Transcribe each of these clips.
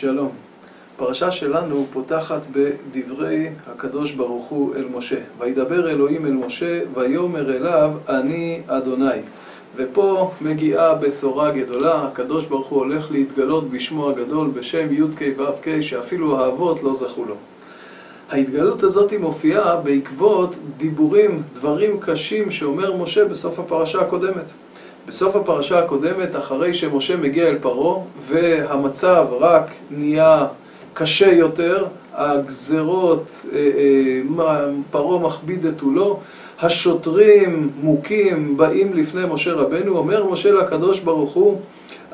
שלום. הפרשה שלנו פותחת בדברי הקדוש ברוך הוא אל משה. וידבר אלוהים אל משה, ויאמר אליו, אני אדוני. ופה מגיעה בשורה גדולה, הקדוש ברוך הוא הולך להתגלות בשמו הגדול בשם י"ק ו"ק, שאפילו האבות לא זכו לו. ההתגלות הזאת מופיעה בעקבות דיבורים, דברים קשים שאומר משה בסוף הפרשה הקודמת. בסוף הפרשה הקודמת, אחרי שמשה מגיע אל פרעה והמצב רק נהיה קשה יותר, הגזרות, פרעה מכביד את עולו, השוטרים מוכים באים לפני משה רבנו, אומר משה לקדוש ברוך הוא,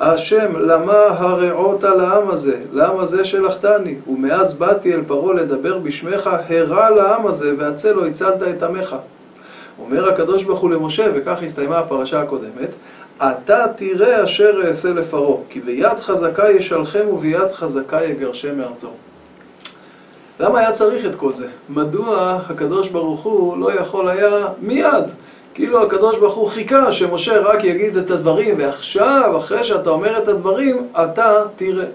השם, למה הרעות על העם הזה? לעם הזה שלחתני? ומאז באתי אל פרעה לדבר בשמך, הרע לעם הזה, והצל לא הצלת את עמך. אומר הקדוש ברוך הוא למשה, וכך הסתיימה הפרשה הקודמת, אתה תראה אשר אעשה לפרעה, כי ביד חזקה ישלחם וביד חזקה יגרשם מארצו. למה היה צריך את כל זה? מדוע הקדוש ברוך הוא לא יכול היה מיד? כאילו הקדוש ברוך הוא חיכה שמשה רק יגיד את הדברים, ועכשיו, אחרי שאתה אומר את הדברים, אתה תראה.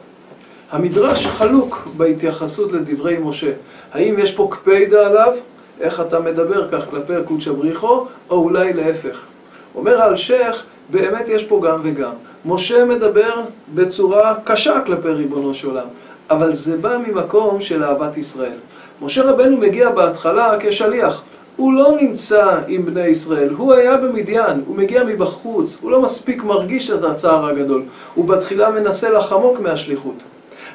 המדרש חלוק בהתייחסות לדברי משה. האם יש פה קפידה עליו, איך אתה מדבר כך כלפי הקודשא בריחו, או אולי להפך. אומר האלשיך, באמת יש פה גם וגם. משה מדבר בצורה קשה כלפי ריבונו של עולם, אבל זה בא ממקום של אהבת ישראל. משה רבנו מגיע בהתחלה כשליח. הוא לא נמצא עם בני ישראל, הוא היה במדיין, הוא מגיע מבחוץ, הוא לא מספיק מרגיש את הצער הגדול, הוא בתחילה מנסה לחמוק מהשליחות.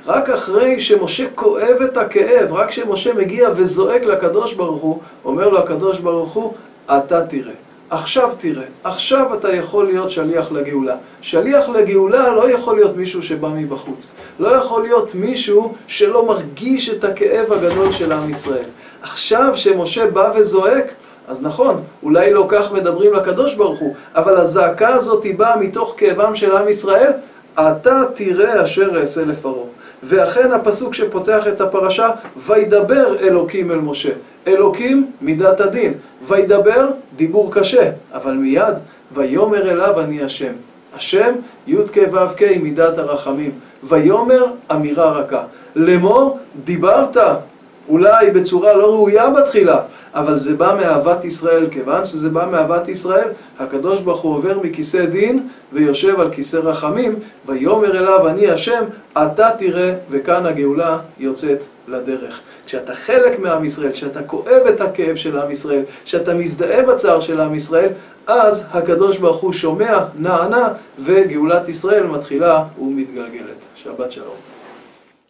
רק אחרי שמשה כואב את הכאב, רק כשמשה מגיע וזועק לקדוש ברוך הוא, אומר לו הקדוש ברוך הוא, אתה תראה. עכשיו תראה, עכשיו אתה יכול להיות שליח לגאולה. שליח לגאולה לא יכול להיות מישהו שבא מבחוץ. לא יכול להיות מישהו שלא מרגיש את הכאב הגדול של עם ישראל. עכשיו שמשה בא וזועק, אז נכון, אולי לא כך מדברים לקדוש ברוך הוא, אבל הזעקה הזאת היא באה מתוך כאבם של עם ישראל, אתה תראה אשר אעשה לפרעה. ואכן הפסוק שפותח את הפרשה, וידבר אלוקים אל משה. אלוקים, מידת הדין. וידבר, דיבור קשה, אבל מיד, ויאמר אליו אני השם. השם, י"ק ו"ק, מידת הרחמים. ויאמר, אמירה רכה. לאמור, דיברת, אולי בצורה לא ראויה בתחילה, אבל זה בא מאהבת ישראל. כיוון שזה בא מאהבת ישראל, הקדוש ברוך הוא עובר מכיסא דין ויושב על כיסא רחמים, ויאמר אליו אני השם, אתה תראה, וכאן הגאולה יוצאת לדרך. כשאתה חלק מעם ישראל, כשאתה כואב את הכאב של עם ישראל, כשאתה מזדהה בצער של עם ישראל, אז הקדוש ברוך הוא שומע, נענה, וגאולת ישראל מתחילה ומתגלגלת. שבת שלום.